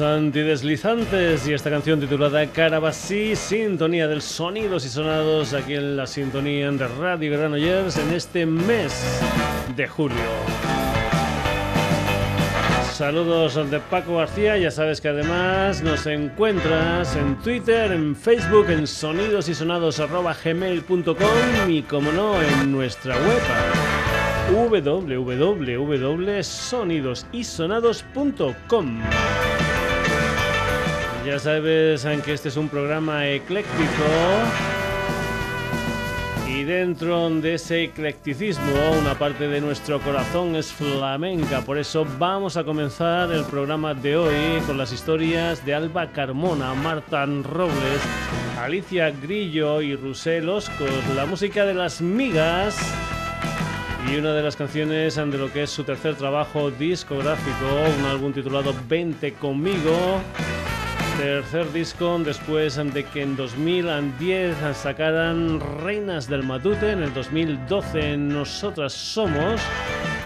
antideslizantes y esta canción titulada Carabasí, sintonía del sonidos y sonados aquí en la sintonía de Radio Granollers en este mes de julio. Saludos de Paco García, ya sabes que además nos encuentras en Twitter, en Facebook, en sonidosysonados.gmail.com y como no en nuestra web www.sonidosysonados.com. Ya sabes que este es un programa ecléctico y dentro de ese eclecticismo una parte de nuestro corazón es flamenca. Por eso vamos a comenzar el programa de hoy con las historias de Alba Carmona, Marta Robles, Alicia Grillo y Rusel Oscos, la música de las migas y una de las canciones de lo que es su tercer trabajo discográfico, un álbum titulado Vente conmigo. Tercer disco después de que en 2010 sacaran Reinas del Matute, en el 2012 Nosotras Somos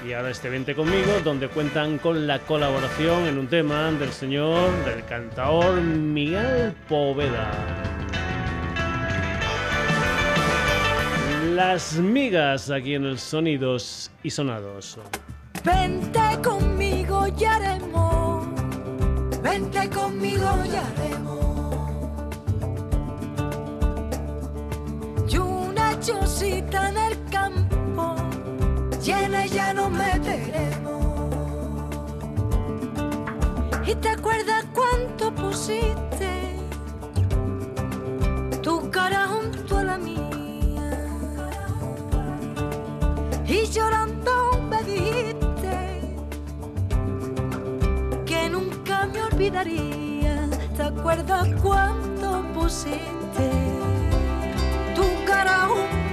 y ahora este Vente conmigo donde cuentan con la colaboración en un tema del señor, del cantador Miguel Poveda. Las migas aquí en el Sonidos y Sonados. Vente conmigo y haremos, vente conmigo y haremos. Y una chocita en el campo, y en ella nos meteremos. ¿Y te acuerdas cuánto pusiste tu cara junto a la mía? y llorando olvidaría. ¿Te acuerdas cuando pusiste tu cara junto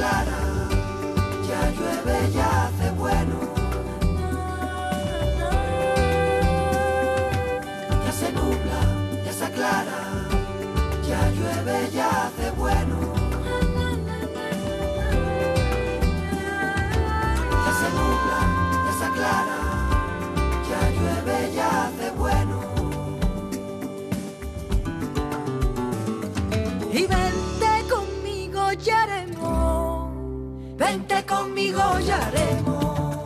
ya llueve, ya hace bueno. Ya se nubla, ya se aclara, ya llueve, ya hace bueno. Y.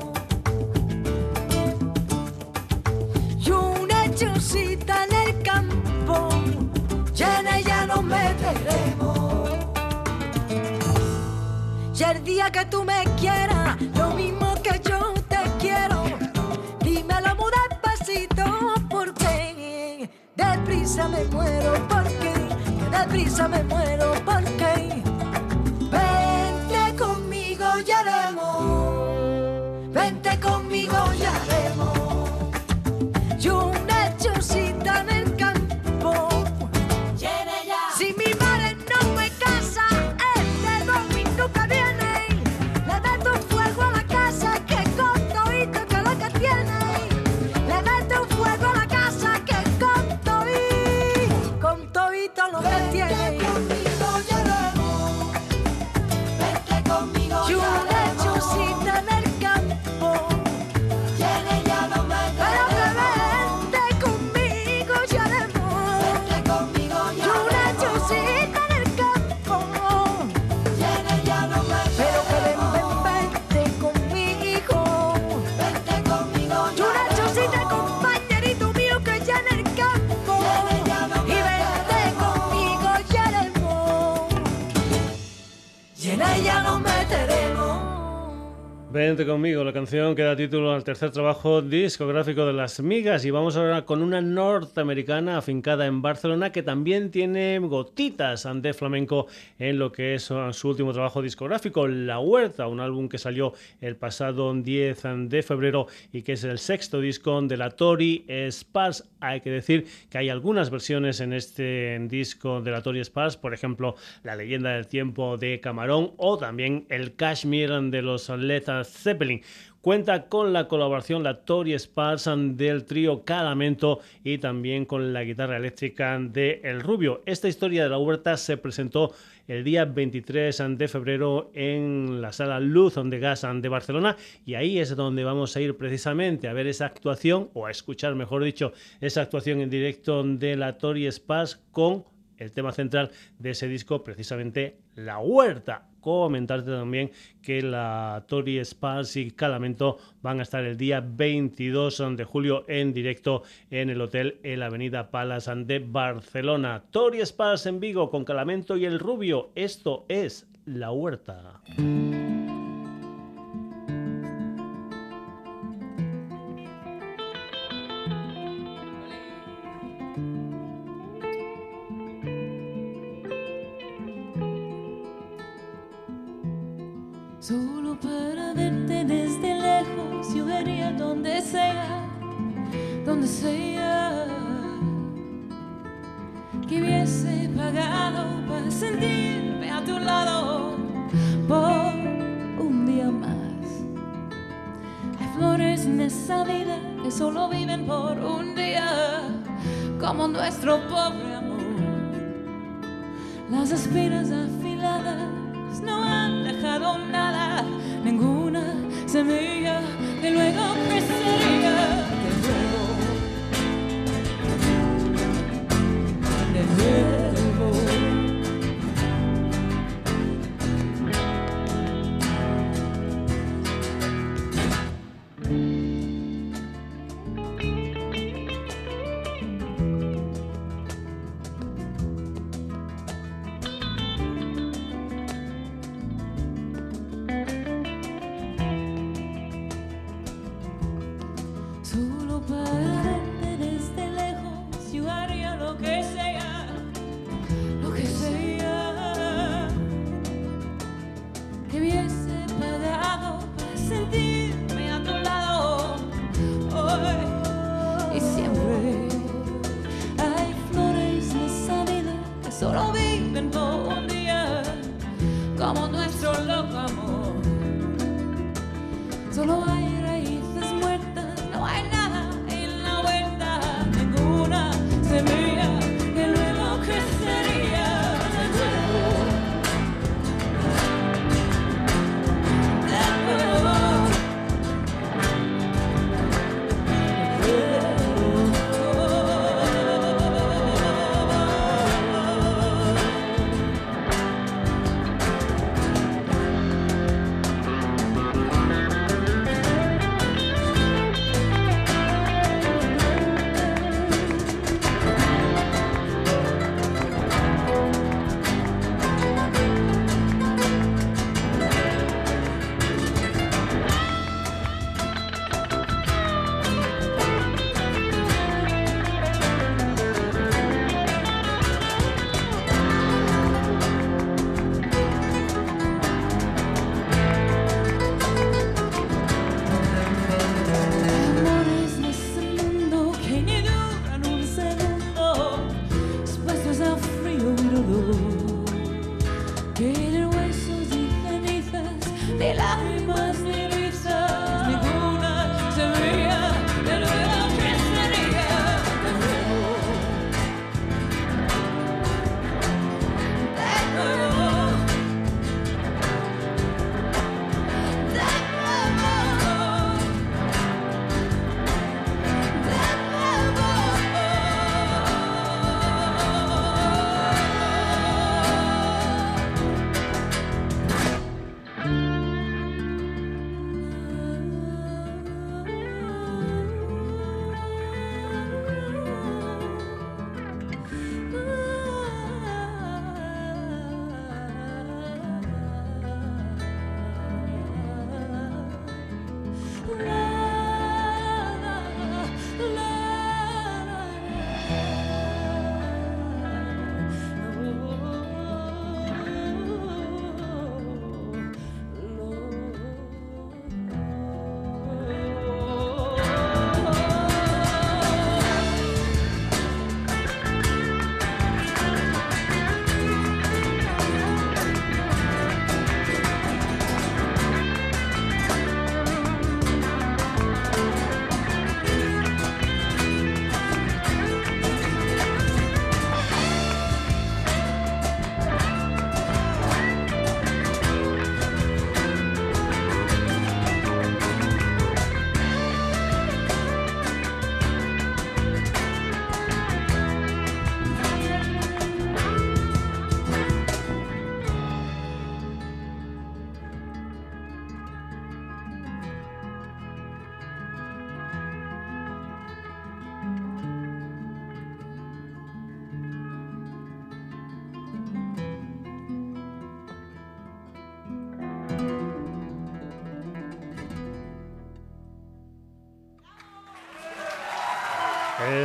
Y una chocita en el campo, y en ella nos meteremos. Y el día que tú me quieras, lo mismo que yo te quiero, dímelo muy despacito porque deprisa me muero, porque deprisa me muero, porque Vente conmigo, la canción que da título al tercer trabajo discográfico de Las Migas y vamos ahora con una norteamericana afincada en Barcelona que también tiene gotitas de flamenco en lo que es su último trabajo discográfico, La Huerta, un álbum que salió el pasado 10 de febrero y que es el sexto disco de la Tori Spars. Hay que decir que hay algunas versiones en este disco de la Tori Spars, por ejemplo, La leyenda del tiempo de Camarón o también el Kashmir de los Letas Zeppelin. Cuenta con la colaboración la Tori Sparsan del trío Calamento y también con la guitarra eléctrica de El Rubio. Esta historia de la huerta se presentó el día 23 de febrero en la sala Luz de Gas de Barcelona y ahí es donde vamos a ir precisamente a ver esa actuación o a escuchar, mejor dicho, esa actuación en directo de la Tori Spars con el tema central de ese disco, precisamente La Huerta comentarte también que la Tori Spars y Calamento van a estar el día 22 de julio en directo en el hotel en la avenida Palas de Barcelona. Tori Spars en Vigo con Calamento y el Rubio. Esto es La Huerta. Donde sea que hubiese pagado para sentirme a tu lado por un día más. Hay flores en esa vida que solo viven por un día, como nuestro pobre amor. Las espinas afiladas no han dejado nada, ninguna semilla que luego crecería.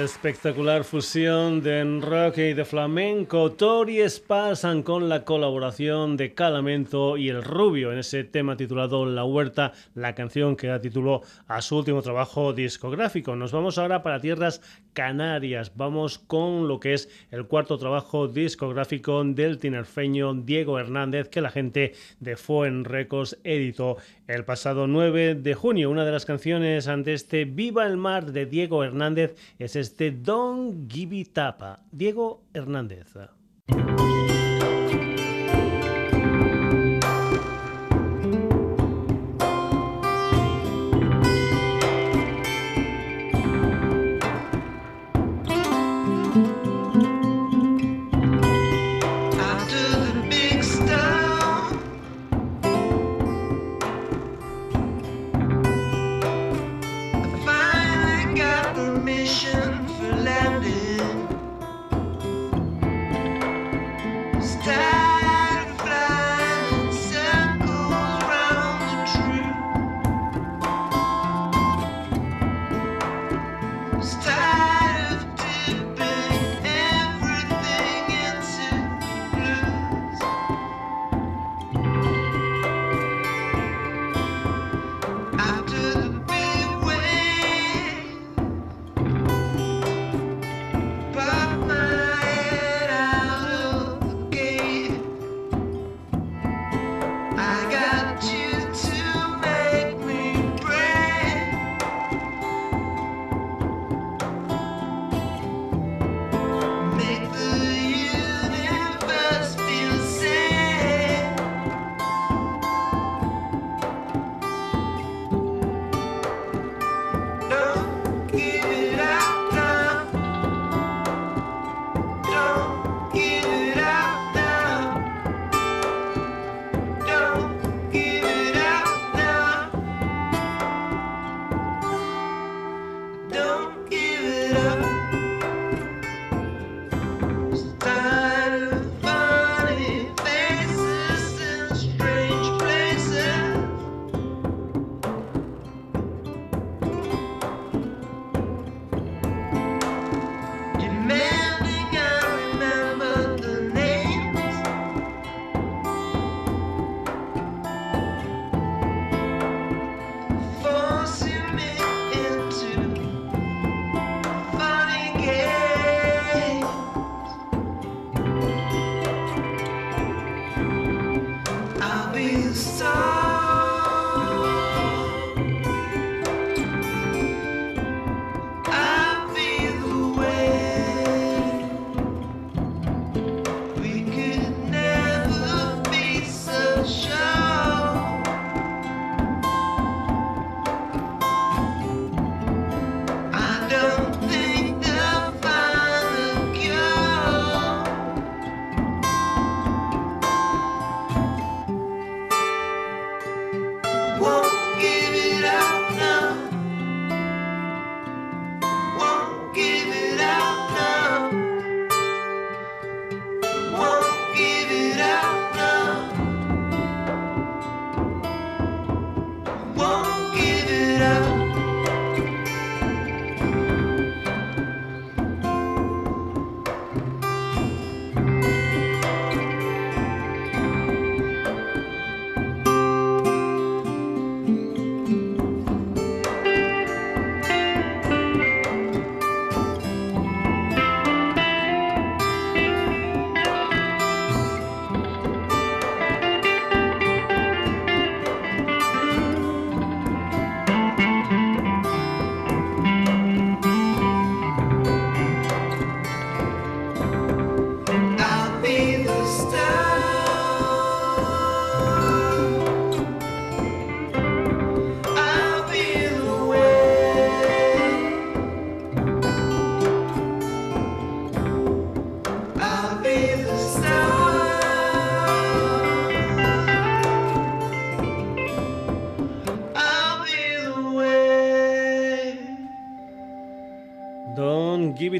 Espectacular fusión de rock y de flamenco. Tori pasan con la colaboración de Calamento y El Rubio en ese tema titulado La Huerta, la canción que da título a su último trabajo discográfico. Nos vamos ahora para tierras canarias. Vamos con lo que es el cuarto trabajo discográfico del tinerfeño Diego Hernández que la gente de Fuen Records editó el pasado 9 de junio. Una de las canciones ante este Viva el Mar de Diego Hernández es este Don Give Tapa. Diego Hernández.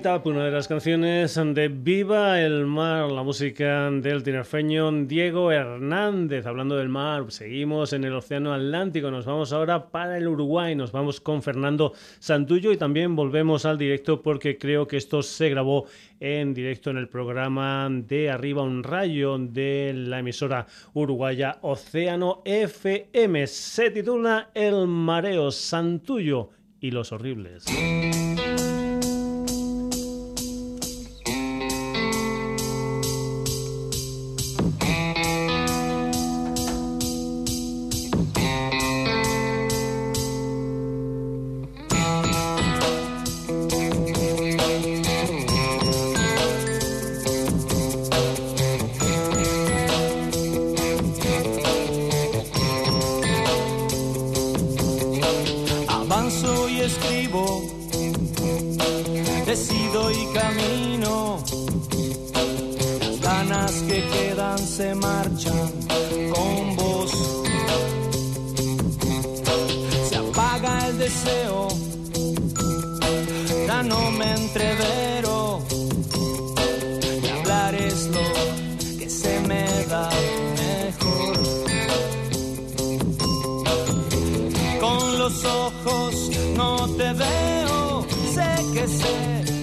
Una de las canciones de Viva el Mar, la música del tinerfeño Diego Hernández. Hablando del mar, seguimos en el Océano Atlántico, nos vamos ahora para el Uruguay, nos vamos con Fernando Santullo y también volvemos al directo porque creo que esto se grabó en directo en el programa de Arriba un Rayo de la emisora uruguaya Océano FM. Se titula El Mareo Santullo y los Horribles.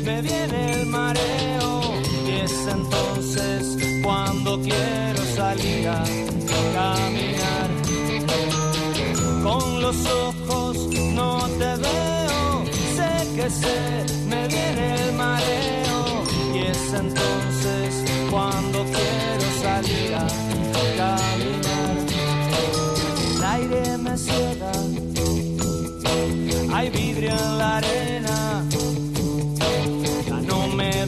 me viene el mareo. Y es entonces cuando quiero salir a caminar. Con los ojos no te veo, sé que sé, me viene el mareo. Y es entonces cuando quiero salir a caminar. El aire me ciega, hay vidrio en la arena.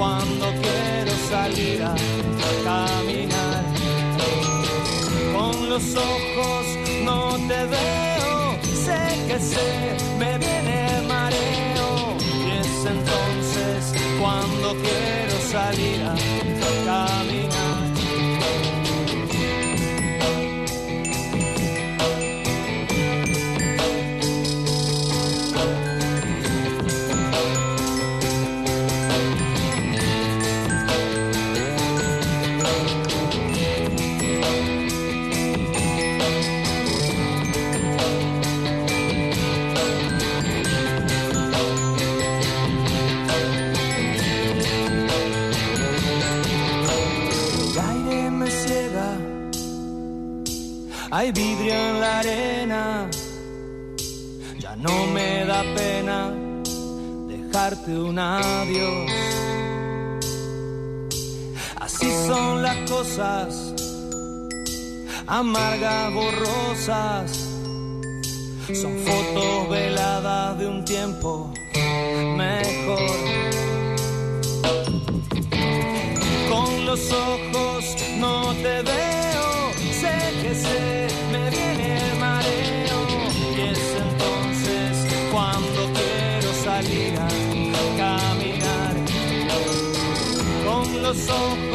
cuando quiero salir a, caminar. Con los ojos no te veo, sé que sé, me viene mareo. Y es entonces cuando quiero salir a Hay vidrio en la arena, ya no me da pena dejarte un adiós. Así son las cosas, amargas, borrosas, son fotos veladas de un tiempo. Con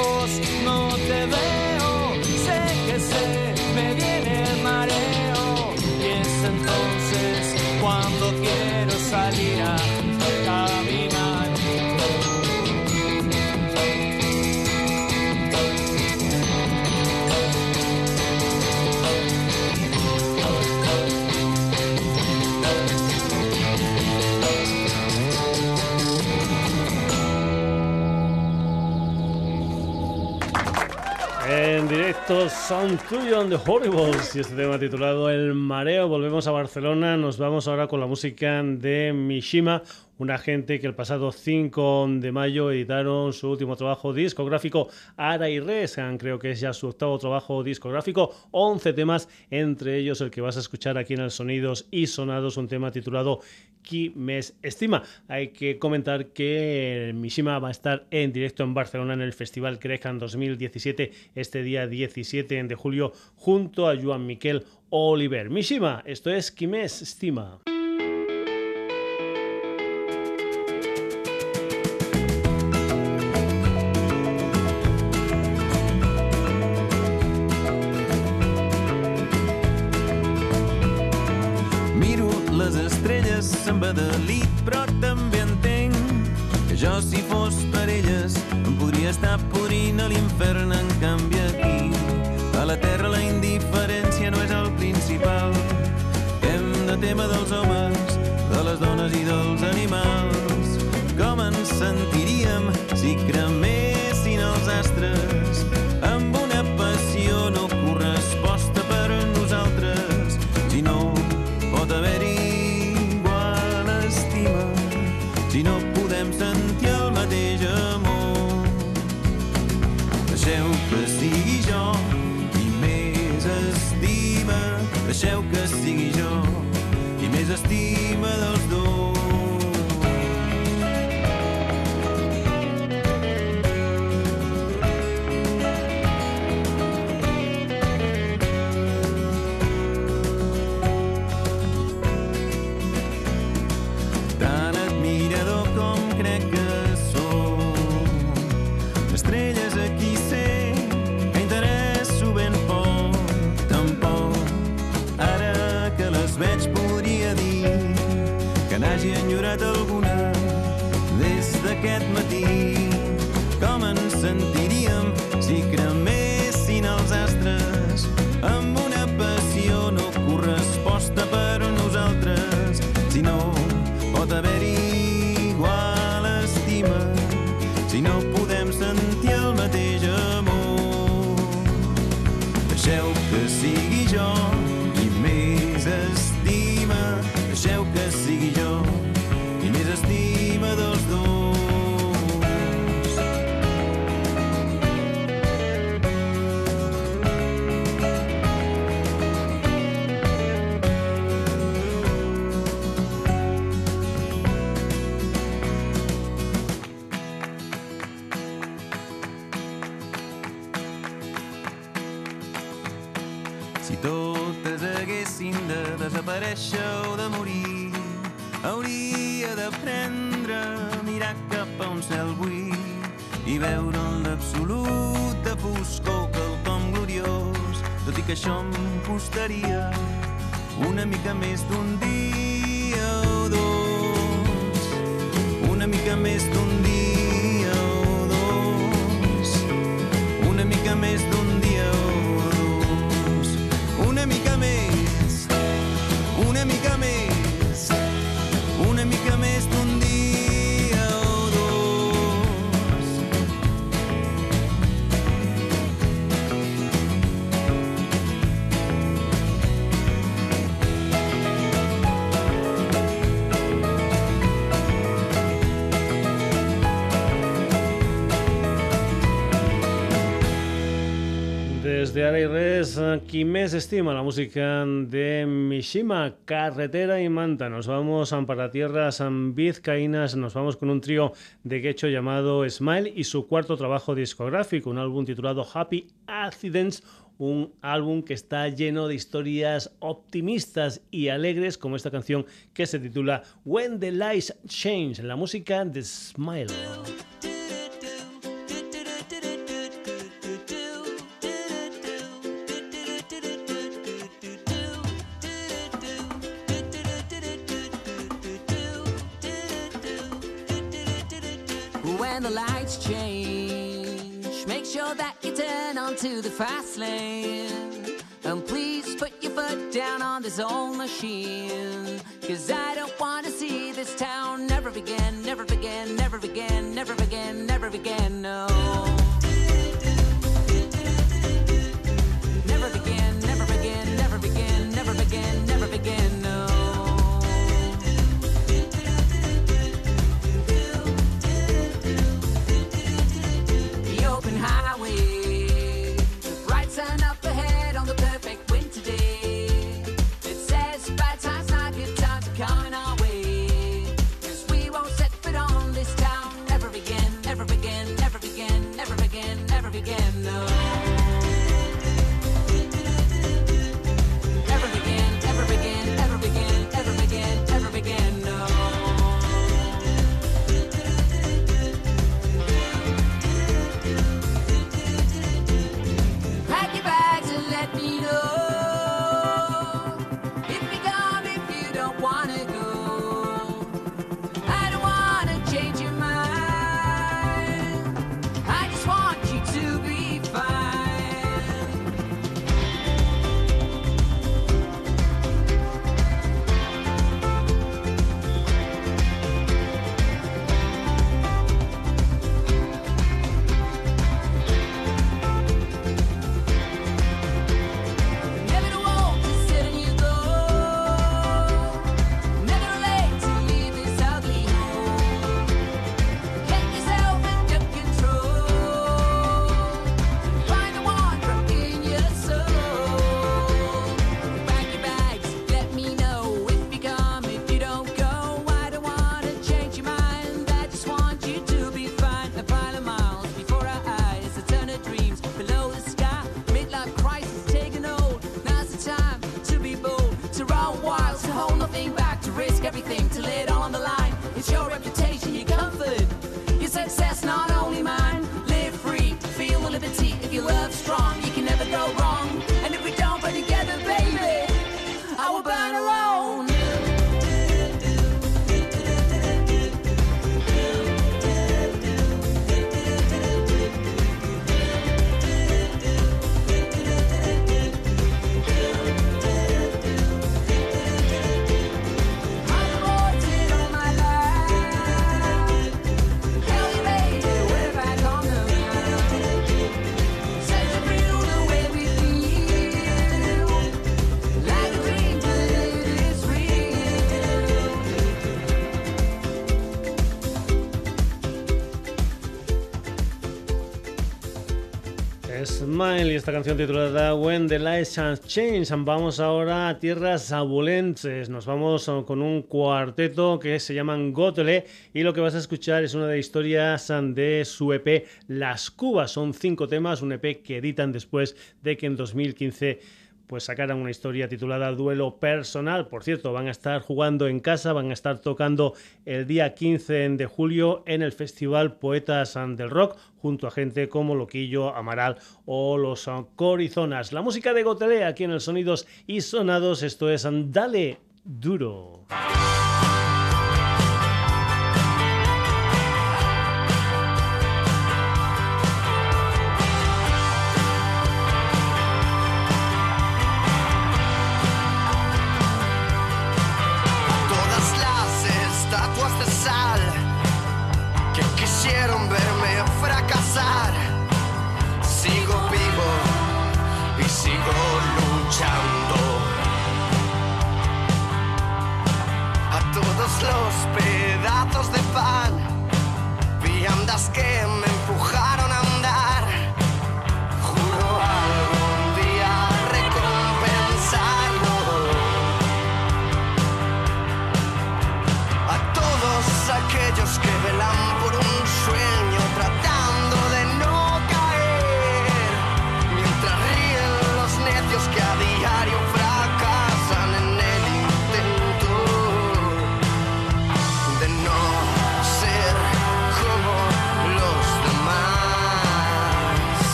En directo Sound Tuyo on the Horribles y este tema titulado El Mareo. Volvemos a Barcelona, nos vamos ahora con la música de Mishima, una gente que el pasado 5 de mayo editaron su último trabajo discográfico, Ara y Res, creo que es ya su octavo trabajo discográfico, 11 temas, entre ellos el que vas a escuchar aquí en el Sonidos y Sonados, un tema titulado Qui Mes Estima. Hay que comentar que Mishima va a estar en directo en Barcelona en el Festival Crejan 2017, este día 17 de julio, junto a Juan Miquel Oliver. Mishima, esto es Qui Mes Estima. pareixeu de morir. Hauria d'aprendre a mirar cap a un cel buit i veure en l'absolut de foscor quelcom gloriós, tot i que això em costaria una mica més d'un dia o dos, una mica més d'un y Res, qui més estima la música de Mishima, Carretera y Manta. Nos vamos para tierras vizcaínas, nos vamos con un trío de quecho llamado Smile y su cuarto trabajo discográfico, un álbum titulado Happy Accidents, un álbum que está lleno de historias optimistas y alegres, como esta canción que se titula When the Lights Change, la música de Smile. To the fast lane. And please put your foot down on this old machine. Cause I don't wanna see this town never again, never again, never again, never again, never again, no. Never again, never again, never again, never again, never again, highway. esta canción titulada When the Lights Change. Vamos ahora a tierras abulenses. Nos vamos oh, con un cuarteto que se llaman Gotele y lo que vas a escuchar es una de historias um, de su EP Las Cubas. Son cinco temas, un EP que editan después de que en 2015 pues sacaran una historia titulada Duelo Personal. Por cierto, van a estar jugando en casa, van a estar tocando el día 15 de julio en el Festival Poetas del Rock junto a gente como Loquillo, Amaral o los Corizonas. La música de Gotelé aquí en el Sonidos y Sonados, esto es Andale Duro.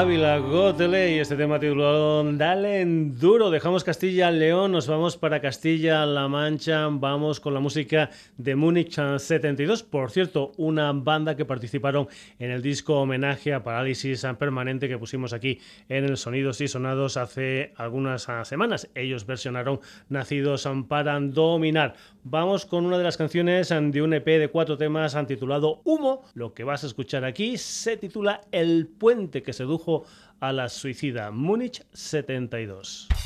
Ávila Goteley, este tema titulado Dale dejamos Castilla-León, nos vamos para Castilla-La Mancha, vamos con la música de Múnich 72, por cierto, una banda que participaron en el disco homenaje a Parálisis Permanente que pusimos aquí en el Sonidos y Sonados hace algunas ah, semanas. Ellos versionaron Nacidos para Dominar. Vamos con una de las canciones de un EP de cuatro temas titulado Humo. Lo que vas a escuchar aquí se titula El puente que sedujo a la suicida Múnich 72.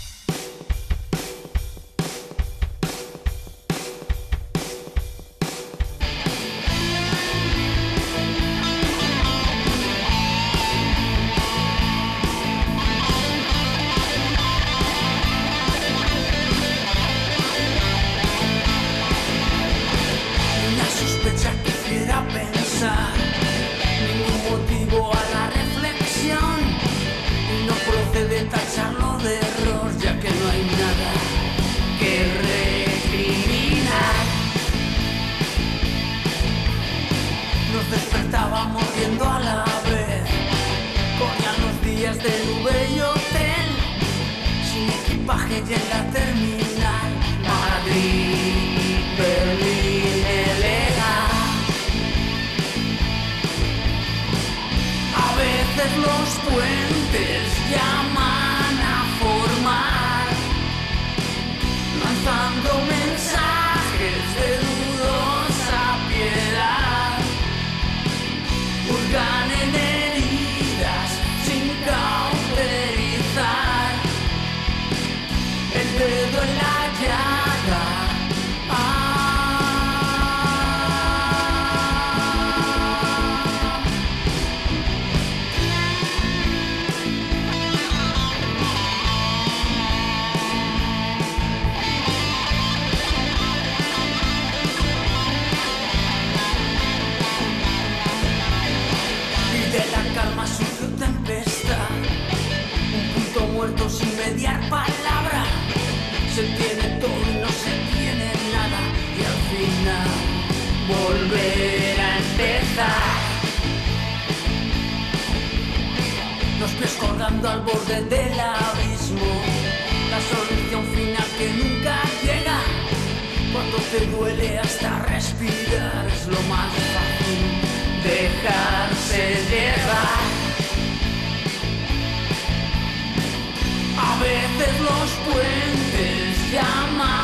I'm on.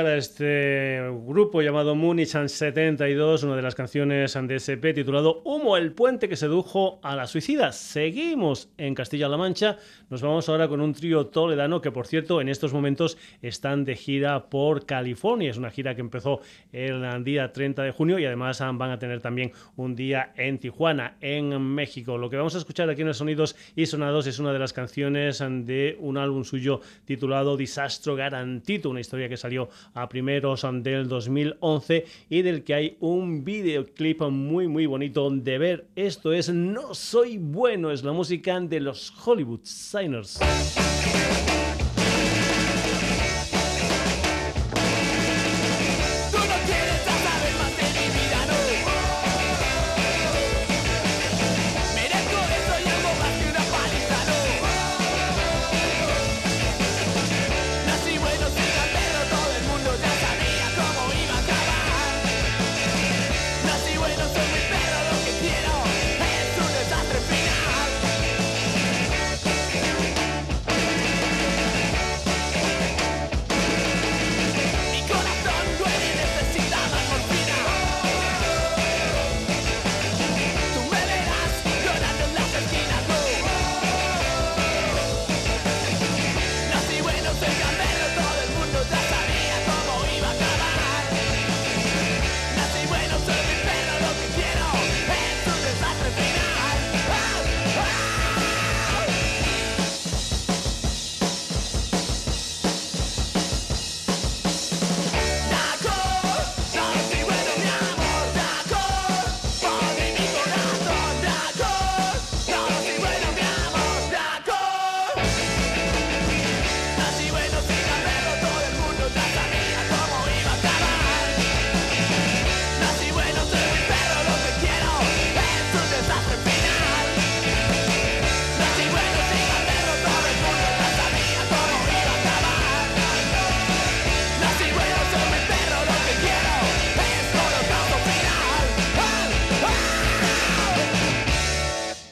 Guadalajara, este llamado Múnich 72, una de las canciones de SP titulado Humo, el puente que sedujo a la suicida. Seguimos en Castilla-La Mancha. Nos vamos ahora con un trío toledano que, por cierto, en estos momentos están de gira por California. Es una gira que empezó el día 30 de junio y además van a tener también un día en Tijuana, en México. Lo que vamos a escuchar aquí en los Sonidos y Sonados es una de las canciones de un álbum suyo titulado Disastro Garantito, una historia que salió a primeros del 2011 y del que hay un videoclip muy muy bonito de ver. Esto es No Soy Bueno, es la música de los Hollywood Signers.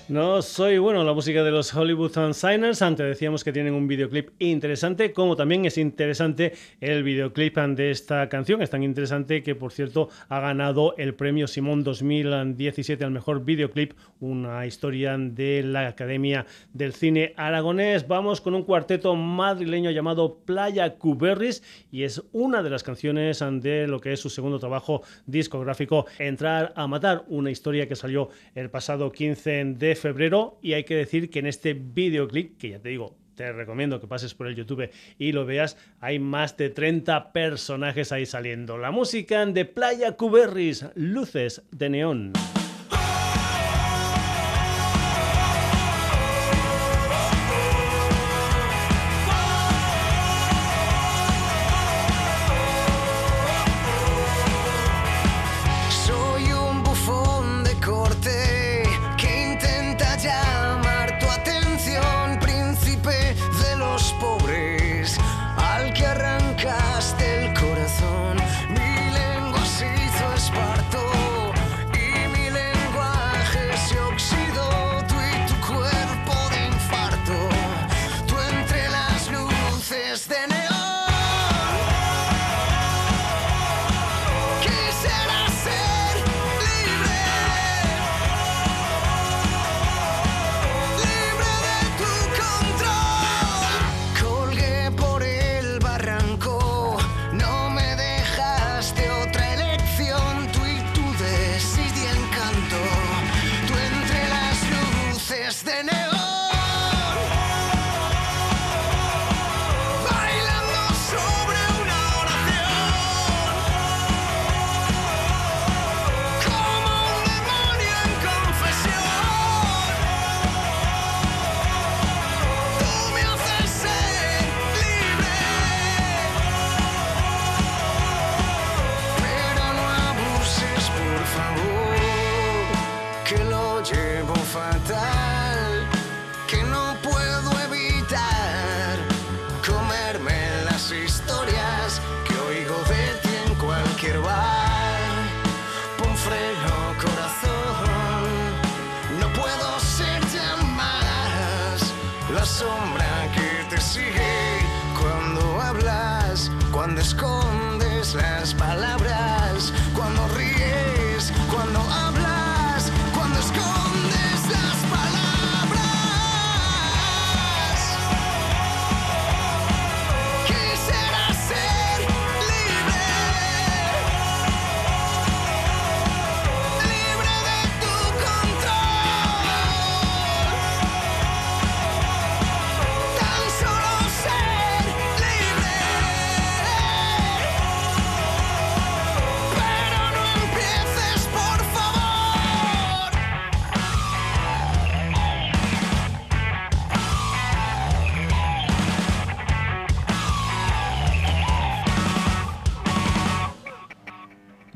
No soy bueno, la música de los Hollywood Signers. Antes decíamos que tienen un videoclip interesante, como también es interesante el videoclip de esta canción. Es tan interesante que, por cierto, ha ganado el premio Simón 2017 al mejor videoclip, una historia de la Academia del Cine Aragonés. Vamos con un cuarteto madrileño llamado Playa Cuberris y es una de las canciones de lo que es su segundo trabajo discográfico, Entrar a Matar, una historia que salió el pasado 15 de febrero y hay que decir que en este videoclip, que ya te digo, te recomiendo que pases por el YouTube y lo veas. Hay más de 30 personajes ahí saliendo. La música de Playa Cuberris, luces de neón. que lo llevo fatal, que no puedo evitar comerme las historias que oigo de ti en cualquier bar. Pon freno, corazón, no puedo ser ya más la sombra que te sigue cuando hablas, cuando escondes las palabras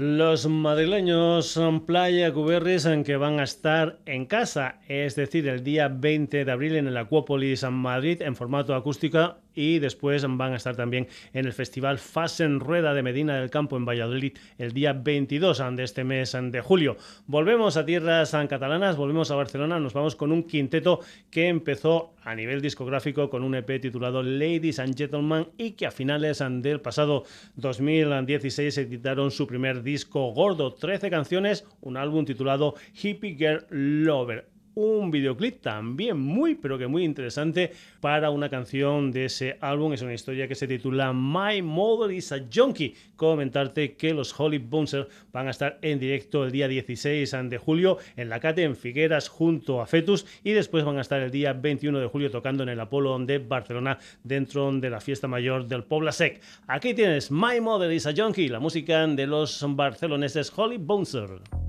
Los madrileños son Playa Cuberris que van a estar en casa, es decir, el día 20 de abril en el Acuópolis en Madrid en formato acústica y después van a estar también en el Festival Fasen Rueda de Medina del Campo en Valladolid el día 22 de este mes de julio. Volvemos a tierras catalanas, volvemos a Barcelona, nos vamos con un quinteto que empezó a nivel discográfico con un EP titulado Ladies and Gentlemen y que a finales del pasado 2016 editaron su primer disco gordo, 13 canciones, un álbum titulado Hippie Girl Lover un videoclip también muy pero que muy interesante para una canción de ese álbum. Es una historia que se titula My Mother is a Junkie. Comentarte que los Holy Bouncer van a estar en directo el día 16 de julio en la Cate en Figueras junto a Fetus y después van a estar el día 21 de julio tocando en el Apolo de Barcelona dentro de la fiesta mayor del Pobla Sec. Aquí tienes My Mother is a Junkie la música de los barceloneses Holy Bouncer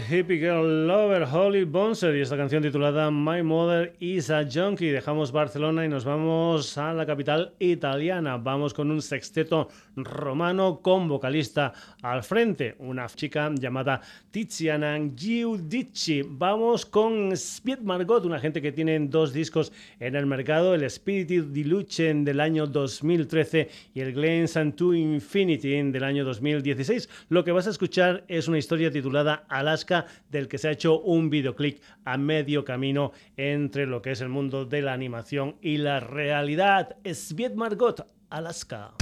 Hippie Girl Lover, Holly Bonser y esta canción titulada My Mother is a Junkie. Dejamos Barcelona y nos vamos a la capital italiana. Vamos con un sexteto romano con vocalista al frente, una chica llamada Tiziana Giudici. Vamos con Speed Margot, una gente que tiene dos discos en el mercado, el Spirit di del año 2013 y el Glens and to Infinity del año 2016. Lo que vas a escuchar es una historia titulada Alaska, del que se ha hecho un videoclip a medio camino entre lo que es el mundo de la animación y la realidad. Sviet Margot, Alaska.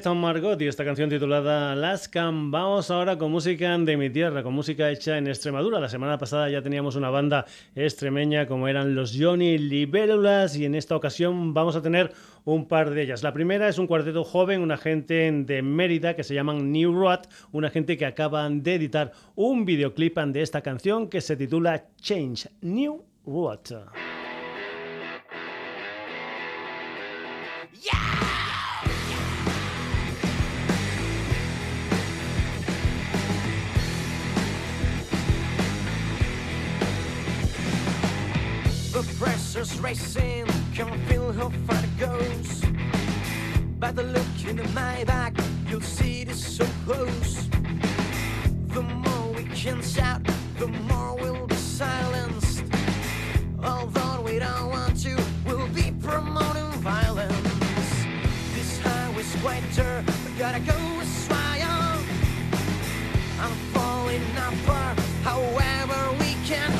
Vieto Margot y esta canción titulada Alaska. Vamos ahora con música de mi tierra, con música hecha en Extremadura. La semana pasada ya teníamos una banda extremeña como eran los Johnny Libélulas y en esta ocasión vamos a tener un par de ellas. La primera es un cuarteto joven, una gente de Mérida que se llaman New Road, una gente que acaban de editar un videoclip de esta canción que se titula Change New Road. The pressure's racing, can't feel how far it goes. By the look in my back, you'll see this so close. The more we can shout, the more we'll be silenced. Although we don't want to, we'll be promoting violence. This highway's quieter, we gotta go swire. I'm falling apart, however we can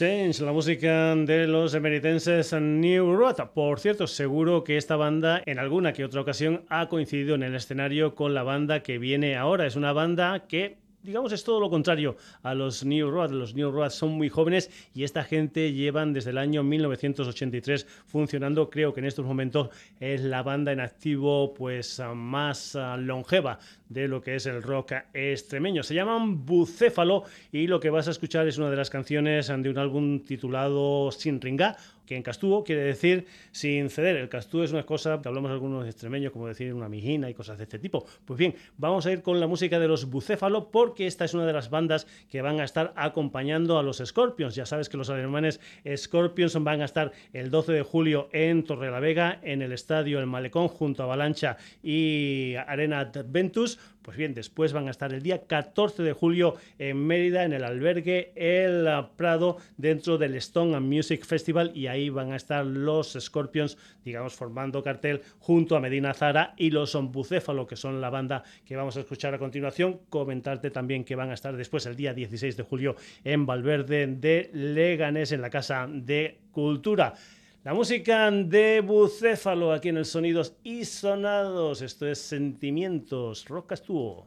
Change, la música de los emeritenses New Road. Por cierto, seguro que esta banda en alguna que otra ocasión ha coincidido en el escenario con la banda que viene ahora. Es una banda que digamos, es todo lo contrario a los New Road. Los New Road son muy jóvenes y esta gente llevan desde el año 1983 funcionando. Creo que en estos momentos es la banda en activo pues más ah, longeva de lo que es el rock extremeño. Se llaman Bucéfalo y lo que vas a escuchar es una de las canciones de un álbum titulado Sin Ringa que en Castúo quiere decir sin ceder. El Castúo es una cosa que hablamos algunos extremeños, como decir una mijina y cosas de este tipo. Pues bien, vamos a ir con la música de los Bucéfalo porque esta es una de las bandas que van a estar acompañando a los Scorpions. Ya sabes que los alemanes Scorpions van a estar el 12 de julio en Torrelavega, en el estadio El Malecón, junto a Avalancha y Arena Adventus. Pues bien, después van a estar el día 14 de julio en Mérida, en el albergue El Prado, dentro del Stone and Music Festival, y ahí van a estar los Scorpions, digamos, formando cartel junto a Medina Zara y los Bucéfalo, que son la banda que vamos a escuchar a continuación. Comentarte también que van a estar después el día 16 de julio en Valverde de Leganés, en la Casa de Cultura. La música de Bucéfalo aquí en el Sonidos y Sonados. Esto es Sentimientos. Rock Astúo.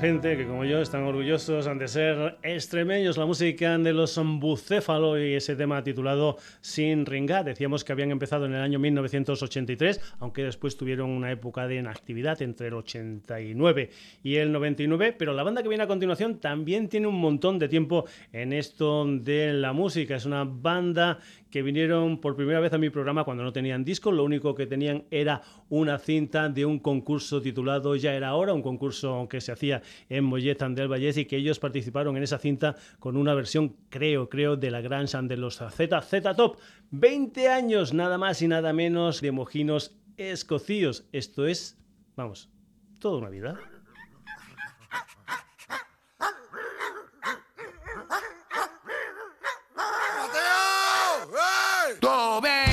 Gente que como yo están orgullosos de ser extremeños. La música de los Bucéfalo y ese tema titulado Sin Ringa. Decíamos que habían empezado en el año 1983, aunque después tuvieron una época de inactividad entre el 89 y el 99. Pero la banda que viene a continuación también tiene un montón de tiempo en esto de la música. Es una banda que vinieron por primera vez a mi programa cuando no tenían disco, lo único que tenían era una cinta de un concurso titulado Ya era hora, un concurso que se hacía en Mollet del Vallés y que ellos participaron en esa cinta con una versión, creo, creo, de la Gran San de los ZZ Top. 20 años nada más y nada menos de mojinos escocíos. Esto es, vamos, toda una vida. Tuvimos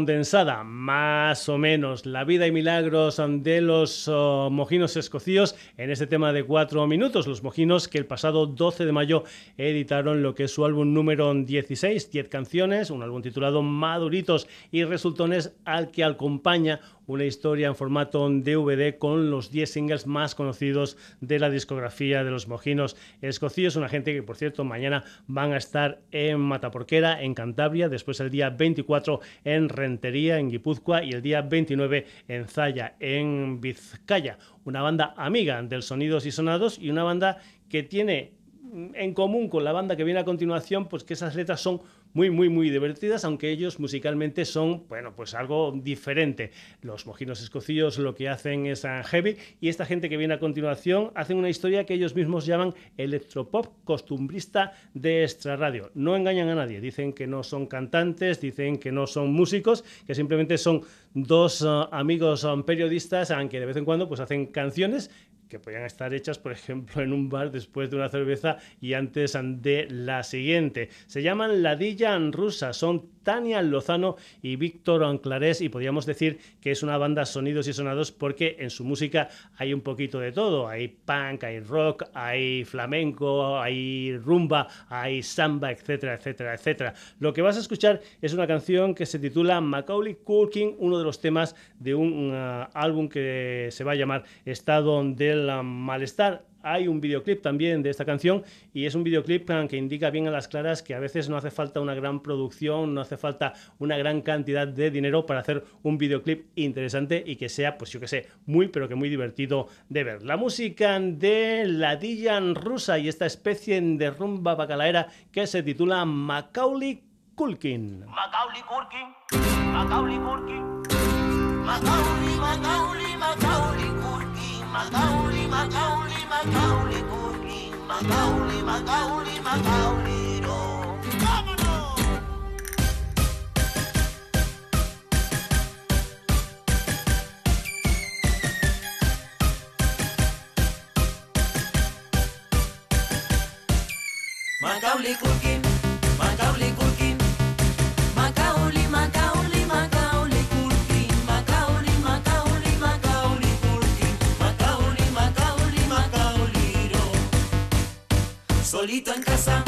condensada, más o menos, la vida y milagros de los oh, mojinos escocíos en este tema de cuatro minutos. Los mojinos que el pasado 12 de mayo editaron lo que es su álbum número 16, 10 canciones, un álbum titulado Maduritos y Resultones, al que acompaña una historia en formato DVD con los 10 singles más conocidos de la discografía de los mojinos escocíos. Una gente que, por cierto, mañana van a estar en Mataporquera, en Cantabria, después el día 24 en Rentería, en Guipúzcoa, y el día 29 en Zaya, en Vizcaya. Una banda amiga del Sonidos y Sonados y una banda que tiene en común con la banda que viene a continuación, pues que esas letras son muy, muy, muy divertidas, aunque ellos musicalmente son, bueno, pues algo diferente. Los mojinos escocíos lo que hacen es heavy y esta gente que viene a continuación hacen una historia que ellos mismos llaman electropop costumbrista de extrarradio. No engañan a nadie, dicen que no son cantantes, dicen que no son músicos, que simplemente son dos ah, amigos ah, periodistas, aunque de vez en cuando pues hacen canciones que podían estar hechas, por ejemplo, en un bar después de una cerveza y antes de la siguiente. Se llaman Ladilla Rusa, son Tania Lozano y Víctor Anclarés y podríamos decir que es una banda sonidos y sonados porque en su música hay un poquito de todo. Hay punk, hay rock, hay flamenco, hay rumba, hay samba, etcétera, etcétera, etcétera. Lo que vas a escuchar es una canción que se titula Macaulay Culkin, uno de los temas de un uh, álbum que se va a llamar Estado del Malestar hay un videoclip también de esta canción y es un videoclip que indica bien a las claras que a veces no hace falta una gran producción, no hace falta una gran cantidad de dinero para hacer un videoclip interesante y que sea, pues yo que sé, muy pero que muy divertido de ver. La música de Ladilla rusa y esta especie de rumba bacalaera que se titula Macaulay Culkin. Macaulay Culkin, Macaulay Culkin, Macaulay, Macaulay, Macaulay Culkin, Macaulay, Macaulay, Macaulay Culkin, Macaulay, Macaulay, Macaulay, Solito en casa,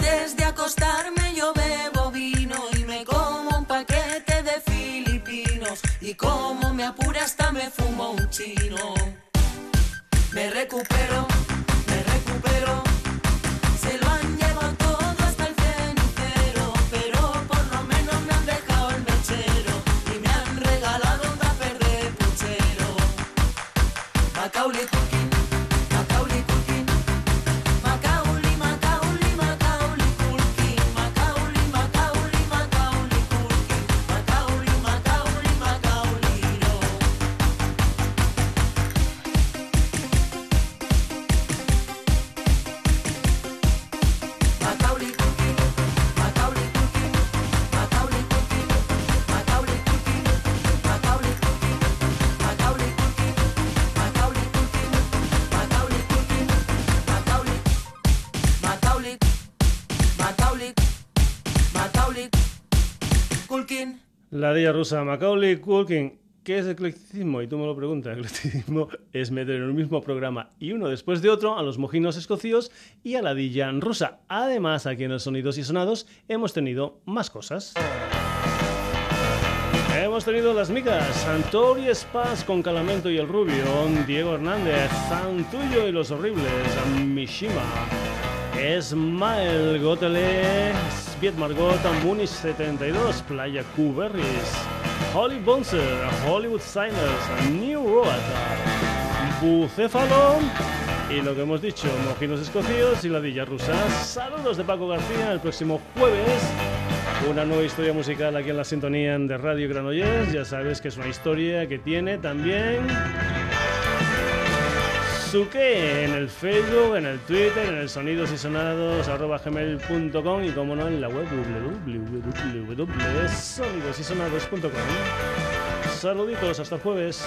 Antes de acostarme yo bebo vino y me como un paquete de filipinos. Y como me apura hasta me fumo un chino. Me recupero, me recupero. La día rusa Macaulay Culkin. ¿Qué es eclecticismo? Y tú me lo preguntas. Eclecticismo es meter en un mismo programa y uno después de otro a los mojinos escocios y a la dilla rusa. Además, aquí en los Sonidos y Sonados hemos tenido más cosas. Hemos tenido las micas, Santori Spaz con Calamento y el Rubio, Diego Hernández, Santuyo y los Horribles, Mishima, Esmael Gotele, Sviet Margot, Munich 72, Playa Cuberris, Holly Bonser, Hollywood Signers, New Road, Bucéfalo y lo que hemos dicho, Mojinos Escocios y la Villa Rusa. Saludos de Paco García el próximo jueves. Una nueva historia musical aquí en la sintonía de Radio Granollers. Ya sabes que es una historia que tiene también su qué en el Facebook, en el Twitter, en el sonidos y sonados gmail.com y como no en la web www.sonidosysonados.com. Saluditos, hasta jueves.